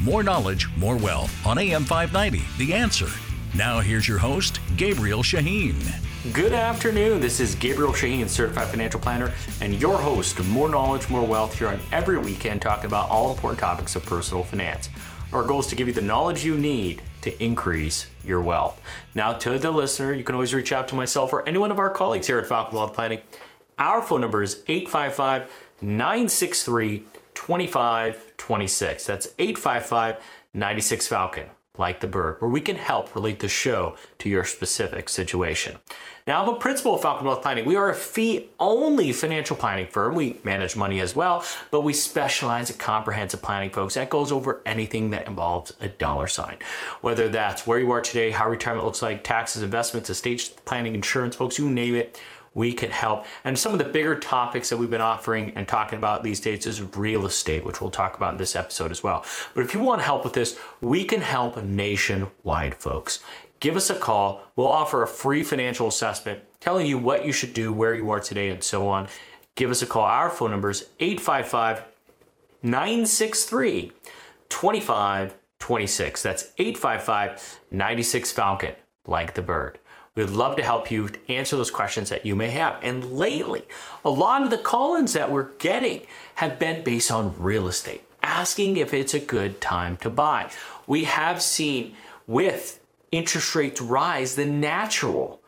More knowledge, more wealth on AM 590, The Answer. Now here's your host, Gabriel Shaheen. Good afternoon. This is Gabriel Shaheen, certified financial planner, and your host More Knowledge, More Wealth here on every weekend talking about all important topics of personal finance. Our goal is to give you the knowledge you need to increase your wealth. Now, to the listener, you can always reach out to myself or any one of our colleagues here at Falcon Wealth Planning. Our phone number is 855 963 2526. That's 855 96 Falcon like the bird, where we can help relate the show to your specific situation. Now, I'm a principal of Falcon Wealth Planning. We are a fee only financial planning firm. We manage money as well, but we specialize in comprehensive planning, folks. That goes over anything that involves a dollar sign. Whether that's where you are today, how retirement looks like, taxes, investments, estate planning, insurance, folks, you name it we could help. And some of the bigger topics that we've been offering and talking about these days is real estate, which we'll talk about in this episode as well. But if you want help with this, we can help nationwide, folks. Give us a call. We'll offer a free financial assessment telling you what you should do, where you are today, and so on. Give us a call. Our phone number is 855 963 2526. That's 855 96 Falcon, like the bird. We'd love to help you answer those questions that you may have. And lately, a lot of the call ins that we're getting have been based on real estate, asking if it's a good time to buy. We have seen with interest rates rise, the natural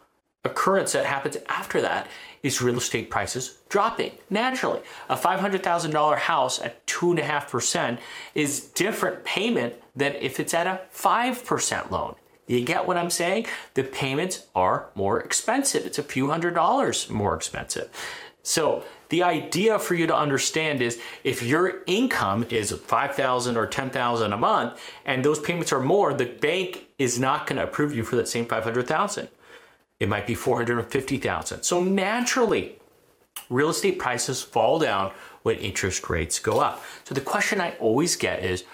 occurrence that happens after that is real estate prices dropping naturally. A $500,000 house at 2.5% is different payment than if it's at a 5% loan. You get what I'm saying? The payments are more expensive. It's a few hundred dollars more expensive. So the idea for you to understand is if your income is 5,000 or 10,000 a month and those payments are more, the bank is not going to approve you for that same 500,000. It might be 450,000. So naturally, real estate prices fall down when interest rates go up. So the question I always get is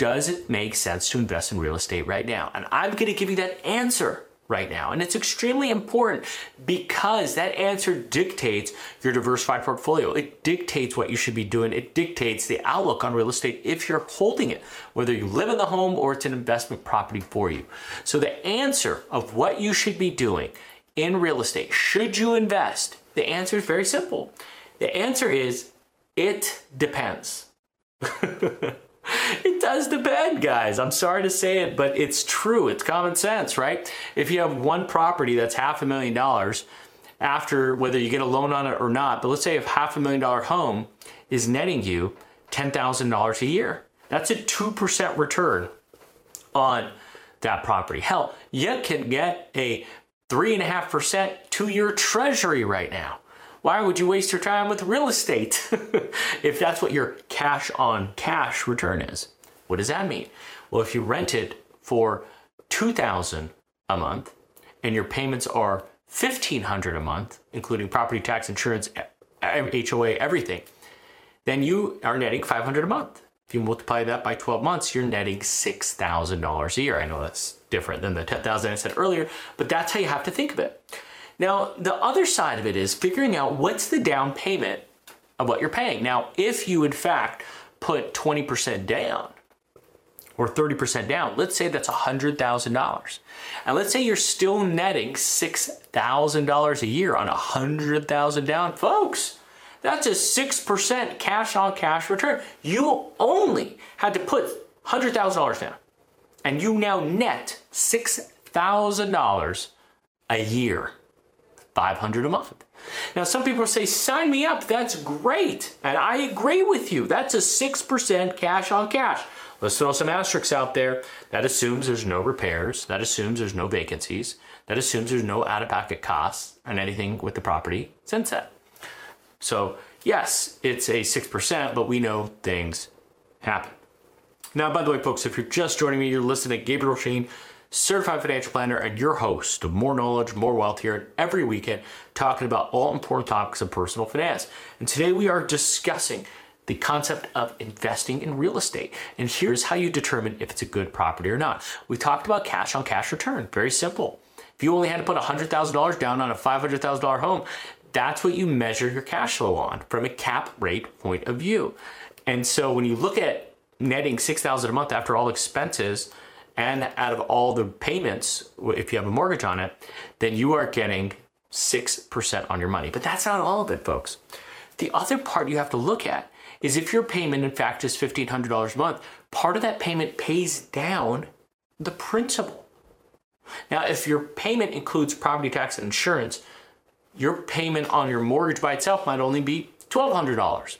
does it make sense to invest in real estate right now? And I'm going to give you that answer right now. And it's extremely important because that answer dictates your diversified portfolio. It dictates what you should be doing. It dictates the outlook on real estate if you're holding it, whether you live in the home or it's an investment property for you. So the answer of what you should be doing in real estate, should you invest? The answer is very simple. The answer is it depends. it does depend, guys. I'm sorry to say it, but it's true. It's common sense, right? If you have one property that's half a million dollars, after whether you get a loan on it or not, but let's say if half a million dollar home is netting you $10,000 a year, that's a 2% return on that property. Hell, you can get a 3.5% two year treasury right now. Why would you waste your time with real estate if that's what your cash on cash return is? What does that mean? Well, if you rent it for 2000 a month and your payments are 1500 a month, including property tax, insurance, HOA, everything, then you are netting 500 a month. If you multiply that by 12 months, you're netting $6,000 a year. I know that's different than the 10,000 I said earlier, but that's how you have to think of it. Now, the other side of it is figuring out what's the down payment of what you're paying. Now, if you in fact put 20% down or 30% down, let's say that's $100,000. And let's say you're still netting $6,000 a year on 100,000 down, folks. That's a 6% cash on cash return. You only had to put $100,000 down and you now net $6,000 a year. 500 a month. Now, some people say, sign me up, that's great. And I agree with you. That's a 6% cash on cash. Let's throw some asterisks out there. That assumes there's no repairs. That assumes there's no vacancies. That assumes there's no out of pocket costs and anything with the property since that. So, yes, it's a 6%, but we know things happen. Now, by the way, folks, if you're just joining me, you're listening to Gabriel Shaheen, certified financial planner, and your host of More Knowledge, More Wealth here every weekend, talking about all important topics of personal finance. And today we are discussing the concept of investing in real estate. And here's how you determine if it's a good property or not. We talked about cash on cash return. Very simple. If you only had to put $100,000 down on a $500,000 home, that's what you measure your cash flow on from a cap rate point of view. And so when you look at netting 6000 a month after all expenses and out of all the payments if you have a mortgage on it then you are getting 6% on your money. But that's not all of it folks. The other part you have to look at is if your payment in fact is $1500 a month part of that payment pays down the principal. Now if your payment includes property tax and insurance your payment on your mortgage by itself might only be $1200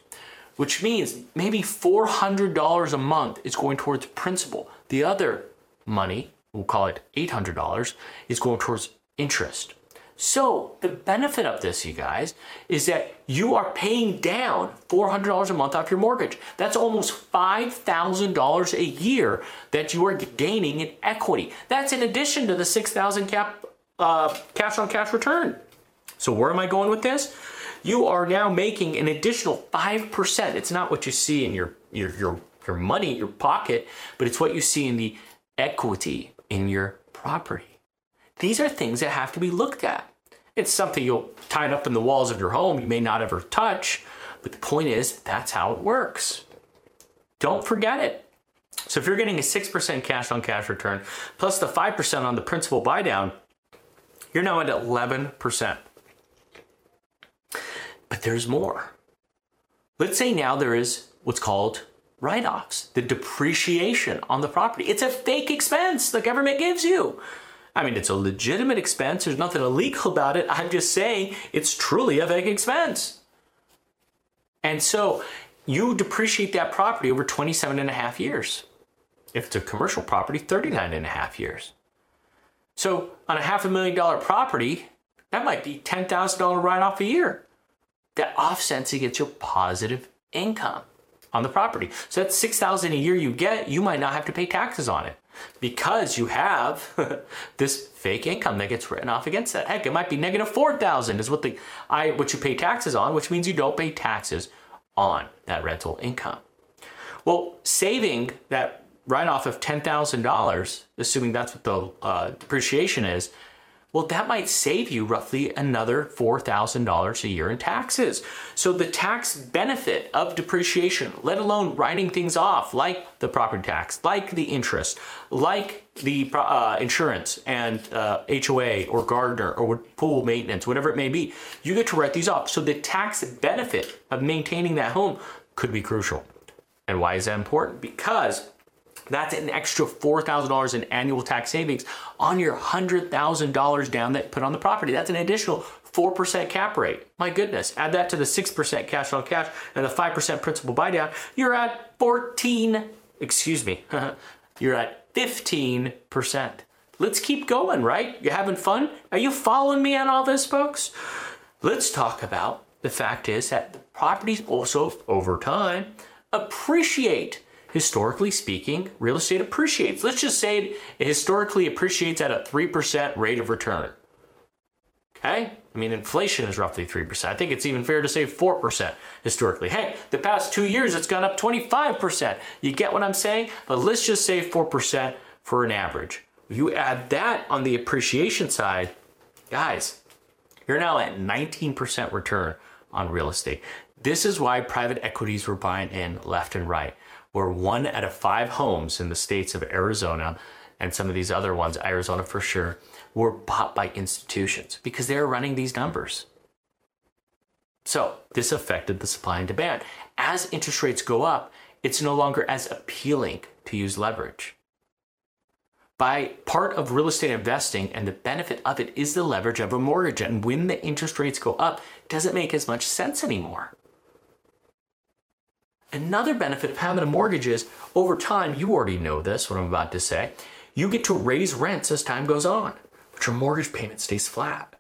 which means maybe $400 a month is going towards principal. The other money, we'll call it $800, is going towards interest. So, the benefit of this, you guys, is that you are paying down $400 a month off your mortgage. That's almost $5,000 a year that you are gaining in equity. That's in addition to the 6,000 cap uh, cash on cash return. So, where am I going with this? you are now making an additional 5%. It's not what you see in your, your, your, your money, your pocket, but it's what you see in the equity in your property. These are things that have to be looked at. It's something you'll tie up in the walls of your home, you may not ever touch, but the point is that's how it works. Don't forget it. So if you're getting a 6% cash on cash return plus the 5% on the principal buy down, you're now at 11%. But there's more. Let's say now there is what's called write offs, the depreciation on the property. It's a fake expense the government gives you. I mean, it's a legitimate expense. There's nothing illegal about it. I'm just saying it's truly a fake expense. And so you depreciate that property over 27 and a half years. If it's a commercial property, 39 and a half years. So on a half a million dollar property, that might be $10,000 write off a year that offsets against your positive income on the property. So that's 6000 a year you get, you might not have to pay taxes on it because you have this fake income that gets written off against that. Heck, it might be negative 4000 is what the I what you pay taxes on, which means you don't pay taxes on that rental income. Well, saving that write off of $10,000, assuming that's what the uh, depreciation is, well, that might save you roughly another $4,000 a year in taxes. So the tax benefit of depreciation, let alone writing things off like the property tax, like the interest, like the uh, insurance and uh, HOA or gardener or pool maintenance, whatever it may be, you get to write these off. So the tax benefit of maintaining that home could be crucial. And why is that important? Because that's an extra $4,000 in annual tax savings on your $100,000 down that put on the property. That's an additional 4% cap rate. My goodness, add that to the 6% cash on cash and the 5% principal buy down, you're at 14, excuse me, you're at 15%. Let's keep going, right? You having fun? Are you following me on all this, folks? Let's talk about the fact is that the properties also, over time, appreciate historically speaking, real estate appreciates. Let's just say it historically appreciates at a 3% rate of return. Okay? I mean, inflation is roughly 3%. I think it's even fair to say 4% historically. Hey, the past two years it's gone up 25%. You get what I'm saying? But let's just say 4% for an average. If You add that on the appreciation side, guys, you're now at 19% return on real estate. This is why private equities were buying in left and right where one out of five homes in the states of Arizona and some of these other ones, Arizona for sure, were bought by institutions because they were running these numbers. So this affected the supply and demand. As interest rates go up, it's no longer as appealing to use leverage. By part of real estate investing and the benefit of it is the leverage of a mortgage. And when the interest rates go up, it doesn't make as much sense anymore. Another benefit of having a mortgage is over time, you already know this, what I'm about to say, you get to raise rents as time goes on, but your mortgage payment stays flat.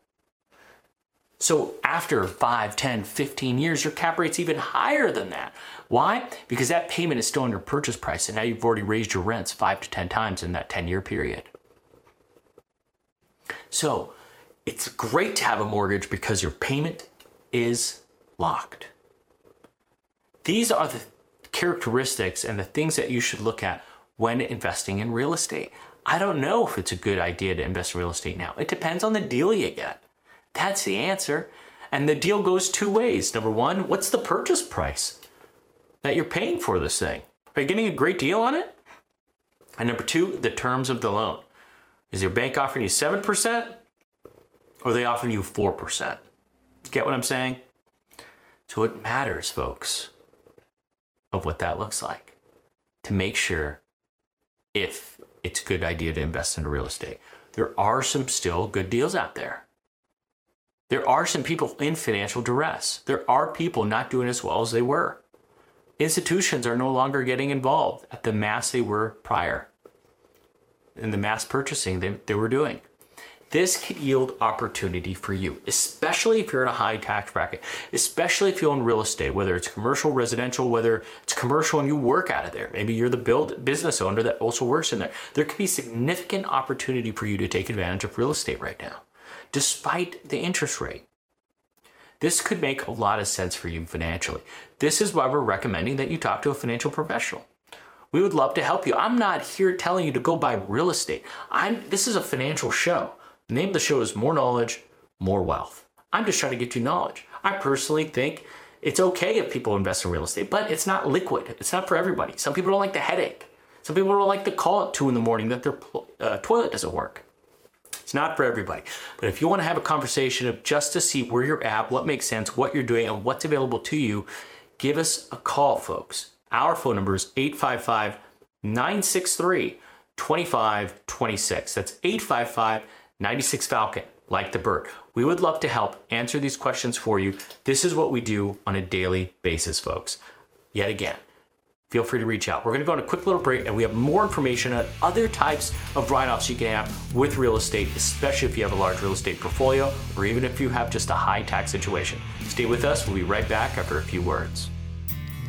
So after 5, 10, 15 years, your cap rate's even higher than that. Why? Because that payment is still on your purchase price, and now you've already raised your rents 5 to 10 times in that 10 year period. So it's great to have a mortgage because your payment is locked. These are the characteristics and the things that you should look at when investing in real estate. I don't know if it's a good idea to invest in real estate now. It depends on the deal you get. That's the answer. And the deal goes two ways. Number one, what's the purchase price that you're paying for this thing? Are you getting a great deal on it? And number two, the terms of the loan. Is your bank offering you 7% or they offering you 4%? Get what I'm saying? So it matters, folks, of what that looks like to make sure if it's a good idea to invest in real estate. There are some still good deals out there. There are some people in financial duress. There are people not doing as well as they were. Institutions are no longer getting involved at the mass they were prior in the mass purchasing they, they were doing. This could yield opportunity for you, especially if you're in a high tax bracket, especially if you own real estate, whether it's commercial, residential, whether it's commercial and you work out of there. Maybe you're the build business owner that also works in there. There could be significant opportunity for you to take advantage of real estate right now, despite the interest rate. This could make a lot of sense for you financially. This is why we're recommending that you talk to a financial professional. We would love to help you. I'm not here telling you to go buy real estate. I'm this is a financial show. The name of the show is More Knowledge, More Wealth. I'm just trying to get you knowledge. I personally think it's okay if people invest in real estate, but it's not liquid. It's not for everybody. Some people don't like the headache. Some people don't like the call at two in the morning that their uh, toilet doesn't work. It's not for everybody. But if you want to have a conversation of just to see where you're at, what makes sense, what you're doing, and what's available to you, give us a call, folks. Our phone number is 855 963 2526. That's 855 96 Falcon, like the bird. We would love to help answer these questions for you. This is what we do on a daily basis, folks. Yet again, feel free to reach out. We're going to go on a quick little break and we have more information on other types of write offs you can have with real estate, especially if you have a large real estate portfolio or even if you have just a high tax situation. Stay with us. We'll be right back after a few words.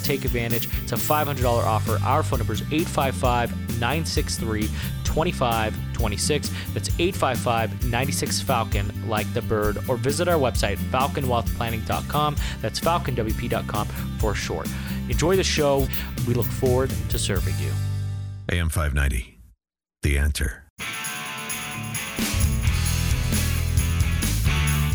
to take advantage. It's a $500 offer. Our phone number is 855 963 2526. That's 855 96 Falcon, like the bird, or visit our website, falconwealthplanning.com. That's falconwp.com for short. Enjoy the show. We look forward to serving you. AM 590, The Answer.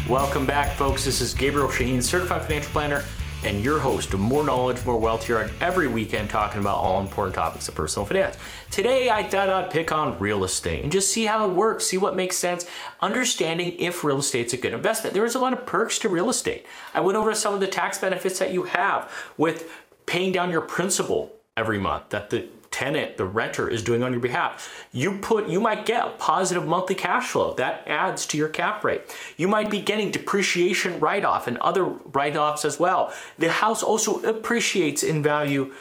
Welcome back, folks. This is Gabriel Shaheen, certified financial planner and your host of More Knowledge, More Wealth here on every weekend talking about all important topics of personal finance. Today, I thought I'd pick on real estate and just see how it works, see what makes sense, understanding if real estate's a good investment. There is a lot of perks to real estate. I went over some of the tax benefits that you have with paying down your principal every month that the tenant, the renter is doing on your behalf. You put you might get positive monthly cash flow. That adds to your cap rate. You might be getting depreciation write-off and other write-offs as well. The house also appreciates in value.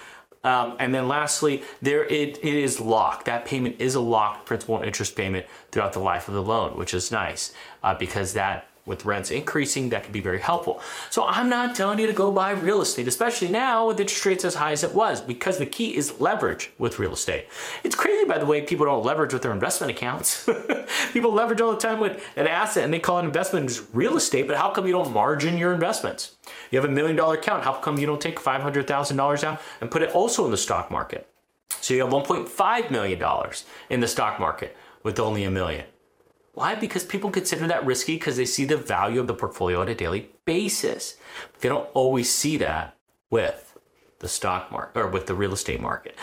Um, and then lastly, there it, it is locked. That payment is a locked principal and interest payment throughout the life of the loan, which is nice uh, because that with rents increasing, that could be very helpful. So I'm not telling you to go buy real estate, especially now with interest rates as high as it was, because the key is leverage with real estate. It's crazy, by the way, people don't leverage with their investment accounts. people leverage all the time with an asset and they call it investment as real estate, but how come you don't margin your investments? You have a million dollar account, how come you don't take $500,000 out and put it also in the stock market? So you have $1.5 million in the stock market with only a million. Why? Because people consider that risky because they see the value of the portfolio on a daily basis. They don't always see that with the stock market or with the real estate market.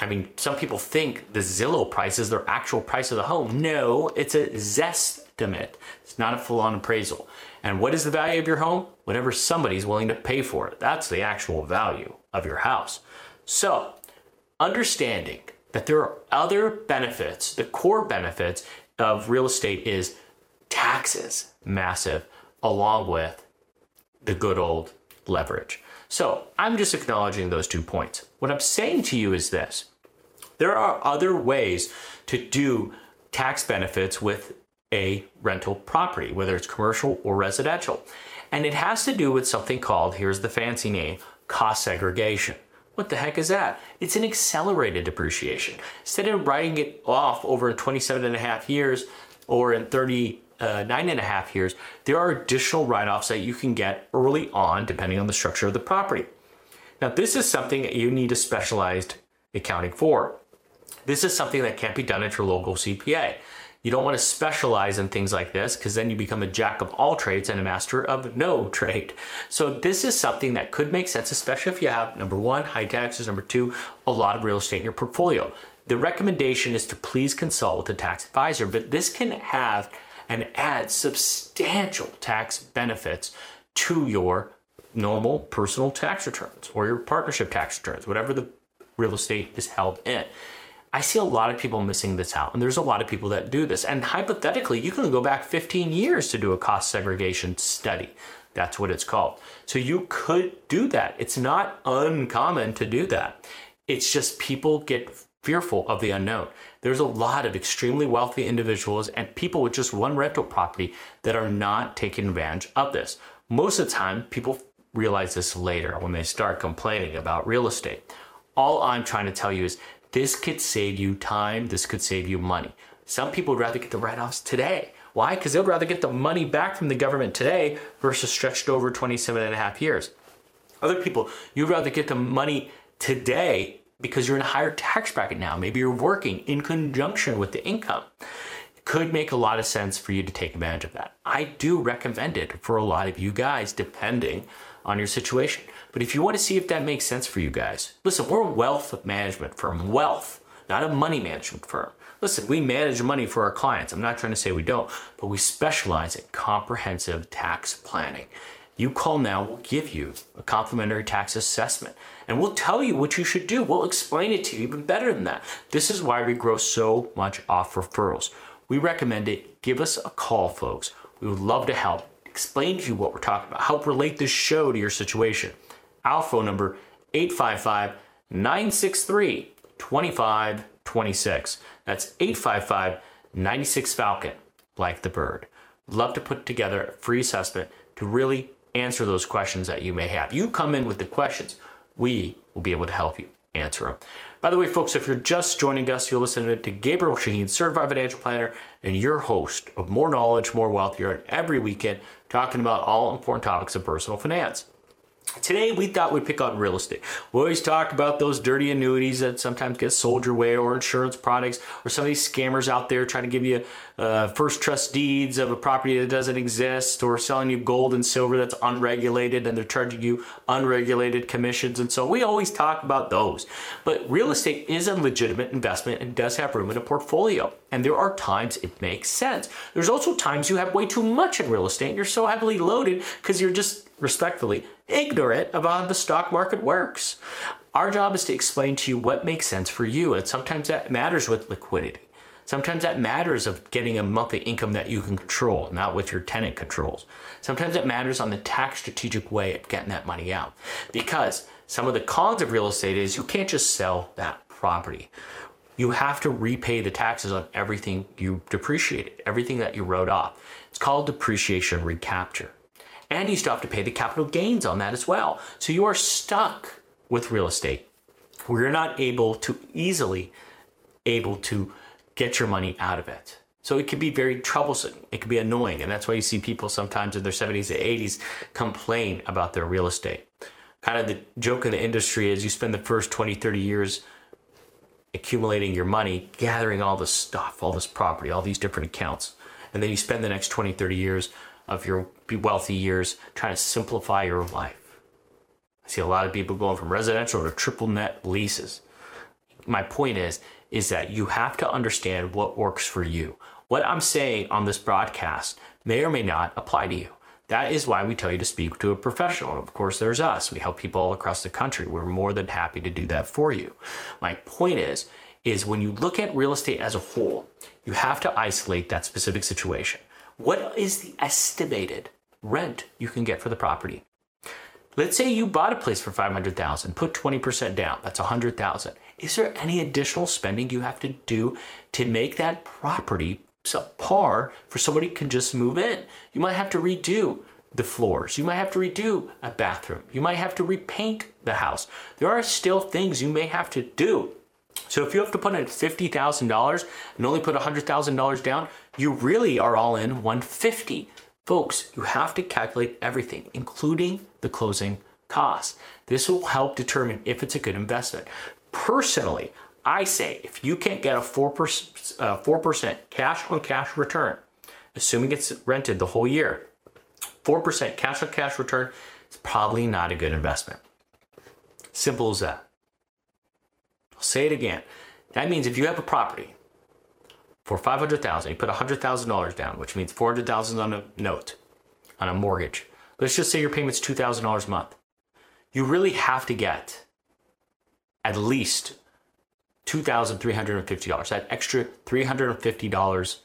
I mean, some people think the Zillow price is their actual price of the home. No, it's a zestimate. It's not a full on appraisal. And what is the value of your home? Whatever somebody's willing to pay for it. That's the actual value of your house. So, understanding that there are other benefits, the core benefits of real estate is taxes, massive, along with the good old leverage. So I'm just acknowledging those two points. What I'm saying to you is this there are other ways to do tax benefits with a rental property, whether it's commercial or residential. And it has to do with something called, here's the fancy name, cost segregation. What the heck is that? It's an accelerated depreciation. Instead of writing it off over 27 and a half years or in 39 uh, and a half years, there are additional write offs that you can get early on depending on the structure of the property. Now, this is something that you need a specialized accounting for. This is something that can't be done at your local CPA. You don't want to specialize in things like this because then you become a jack of all trades and a master of no trade. So this is something that could make sense, especially if you have number one, high taxes, number two, a lot of real estate in your portfolio. The recommendation is to please consult with a tax advisor, but this can have and add substantial tax benefits to your normal personal tax returns or your partnership tax returns, whatever the real estate is held in. I see a lot of people missing this out, and there's a lot of people that do this. And hypothetically, you can go back 15 years to do a cost segregation study. That's what it's called. So you could do that. It's not uncommon to do that. It's just people get fearful of the unknown. There's a lot of extremely wealthy individuals and people with just one rental property that are not taking advantage of this. Most of the time, people realize this later when they start complaining about real estate. All I'm trying to tell you is this could save you time, this could save you money. Some people would rather get the write offs today. Why? Because they'd rather get the money back from the government today versus stretched over 27 and a half years. Other people, you'd rather get the money today because you're in a higher tax bracket now. Maybe you're working in conjunction with the income. Could make a lot of sense for you to take advantage of that. I do recommend it for a lot of you guys, depending on your situation. But if you want to see if that makes sense for you guys, listen, we're a wealth management firm, wealth, not a money management firm. Listen, we manage money for our clients. I'm not trying to say we don't, but we specialize in comprehensive tax planning. You call now, we'll give you a complimentary tax assessment and we'll tell you what you should do. We'll explain it to you even better than that. This is why we grow so much off referrals. We recommend it. Give us a call, folks. We would love to help explain to you what we're talking about, help relate this show to your situation. Our phone number 855 963 2526. That's 855 96 Falcon, like the bird. Love to put together a free assessment to really answer those questions that you may have. You come in with the questions, we will be able to help you answer them. By the way, folks, if you're just joining us, you're listening to Gabriel Shaheen, certified financial planner, and your host of More Knowledge, More Wealth here every weekend, talking about all important topics of personal finance. Today, we thought we'd pick on real estate. We always talk about those dirty annuities that sometimes get sold your way, or insurance products, or some of these scammers out there trying to give you uh, first trust deeds of a property that doesn't exist, or selling you gold and silver that's unregulated, and they're charging you unregulated commissions. And so we always talk about those. But real estate is a legitimate investment and does have room in a portfolio. And there are times it makes sense. There's also times you have way too much in real estate and you're so heavily loaded because you're just respectfully ignorant about how the stock market works. Our job is to explain to you what makes sense for you, and sometimes that matters with liquidity. Sometimes that matters of getting a monthly income that you can control, not with your tenant controls. Sometimes it matters on the tax strategic way of getting that money out. Because some of the cons of real estate is you can't just sell that property. You have to repay the taxes on everything you depreciated, everything that you wrote off. It's called depreciation recapture and you still have to pay the capital gains on that as well. So you are stuck with real estate where you're not able to easily able to get your money out of it. So it can be very troublesome. It can be annoying. And that's why you see people sometimes in their 70s and 80s complain about their real estate. Kind of the joke in the industry is you spend the first 20, 30 years accumulating your money, gathering all this stuff, all this property, all these different accounts. And then you spend the next 20, 30 years of your wealthy years trying to simplify your life. I see a lot of people going from residential to triple net leases. My point is, is that you have to understand what works for you. What I'm saying on this broadcast may or may not apply to you. That is why we tell you to speak to a professional. Of course, there's us. We help people all across the country. We're more than happy to do that for you. My point is, is when you look at real estate as a whole, you have to isolate that specific situation. What is the estimated rent you can get for the property? Let's say you bought a place for 500,000, put 20% down. That's 100,000. Is there any additional spending you have to do to make that property subpar for somebody can just move in? You might have to redo the floors. You might have to redo a bathroom. You might have to repaint the house. There are still things you may have to do. So if you have to put in $50,000 and only put $100,000 down, you really are all in 150. Folks, you have to calculate everything, including the closing costs. This will help determine if it's a good investment. Personally, I say if you can't get a 4%, uh, 4% cash on cash return, assuming it's rented the whole year, 4% cash on cash return is probably not a good investment. Simple as that. I'll say it again. That means if you have a property for 500,000, you put $100,000 down, which means 400,000 on a note, on a mortgage. Let's just say your payment's $2,000 a month. You really have to get at least $2,350. That extra $350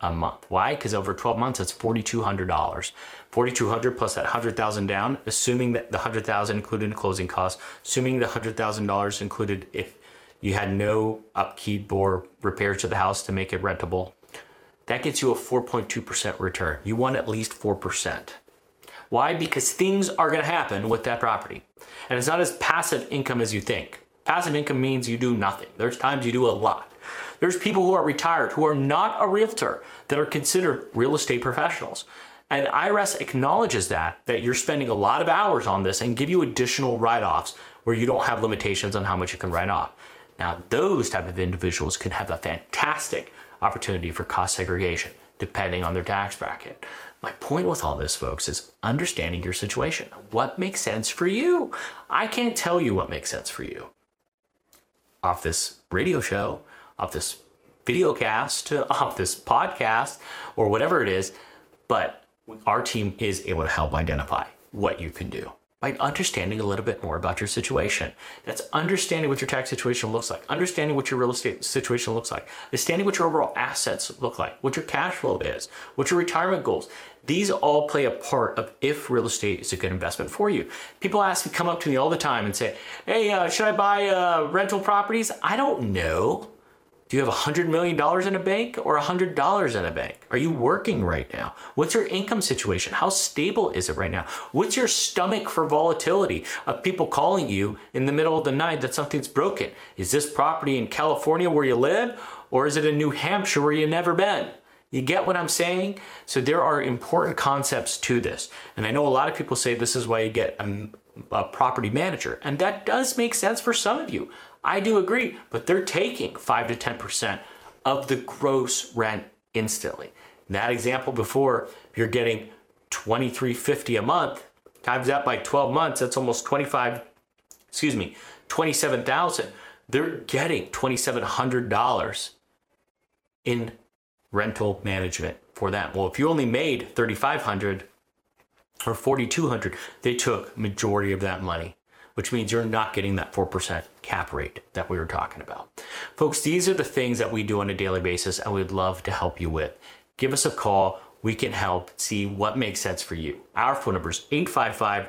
a month. Why? Because over 12 months, it's $4,200. $4,200 plus that $100,000 down, assuming that the $100,000 included in closing costs, assuming the $100,000 included if you had no upkeep or repairs to the house to make it rentable. That gets you a 4.2% return. You want at least 4%. Why? Because things are going to happen with that property. And it's not as passive income as you think. Passive income means you do nothing. There's times you do a lot. There's people who are retired who are not a realtor that are considered real estate professionals. And IRS acknowledges that, that you're spending a lot of hours on this and give you additional write offs where you don't have limitations on how much you can write off. Now, those type of individuals can have a fantastic opportunity for cost segregation depending on their tax bracket. My point with all this, folks, is understanding your situation. What makes sense for you? I can't tell you what makes sense for you. Off this radio show, off this video cast, off this podcast, or whatever it is, but our team is able to help identify what you can do by understanding a little bit more about your situation. That's understanding what your tax situation looks like, understanding what your real estate situation looks like, understanding what your overall assets look like, what your cash flow is, what your retirement goals. These all play a part of if real estate is a good investment for you. People ask me, come up to me all the time and say, "Hey, uh, should I buy uh, rental properties?" I don't know. Do you have $100 million in a bank or $100 in a bank? Are you working right now? What's your income situation? How stable is it right now? What's your stomach for volatility of people calling you in the middle of the night that something's broken? Is this property in California where you live or is it in New Hampshire where you've never been? You get what I'm saying? So there are important concepts to this. And I know a lot of people say this is why you get a, a property manager. And that does make sense for some of you. I do agree, but they're taking 5 to 10% of the gross rent instantly. In that example before, you're getting 2350 a month, times that by 12 months, that's almost 25, excuse me, 27,000. They're getting $2,700 in rental management for them. Well, if you only made 3,500 or 4,200, they took majority of that money which means you're not getting that 4% cap rate that we were talking about. Folks, these are the things that we do on a daily basis and we'd love to help you with. Give us a call. We can help see what makes sense for you. Our phone number is 855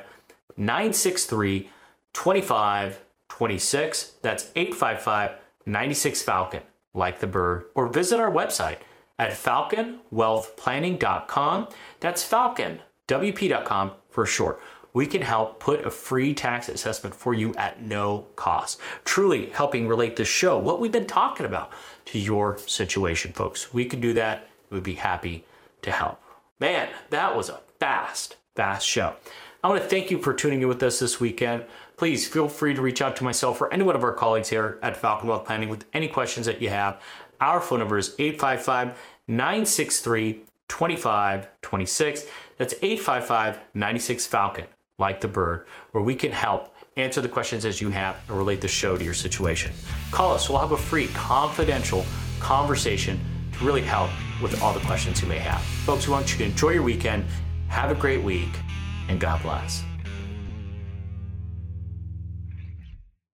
963 2526. That's 855 96 Falcon, like the bird, or visit our website at falconwealthplanning.com. That's falconwp.com for short we can help put a free tax assessment for you at no cost. Truly helping relate the show, what we've been talking about, to your situation, folks. We can do that. We'd be happy to help. Man, that was a fast, fast show. I want to thank you for tuning in with us this weekend. Please feel free to reach out to myself or any one of our colleagues here at Falcon Wealth Planning with any questions that you have. Our phone number is 855 963 2526. That's 855 96 Falcon like the bird, where we can help answer the questions as you have and relate the show to your situation. Call us, we'll have a free, confidential conversation to really help with all the questions you may have. Folks, we want you to enjoy your weekend, have a great week, and God bless.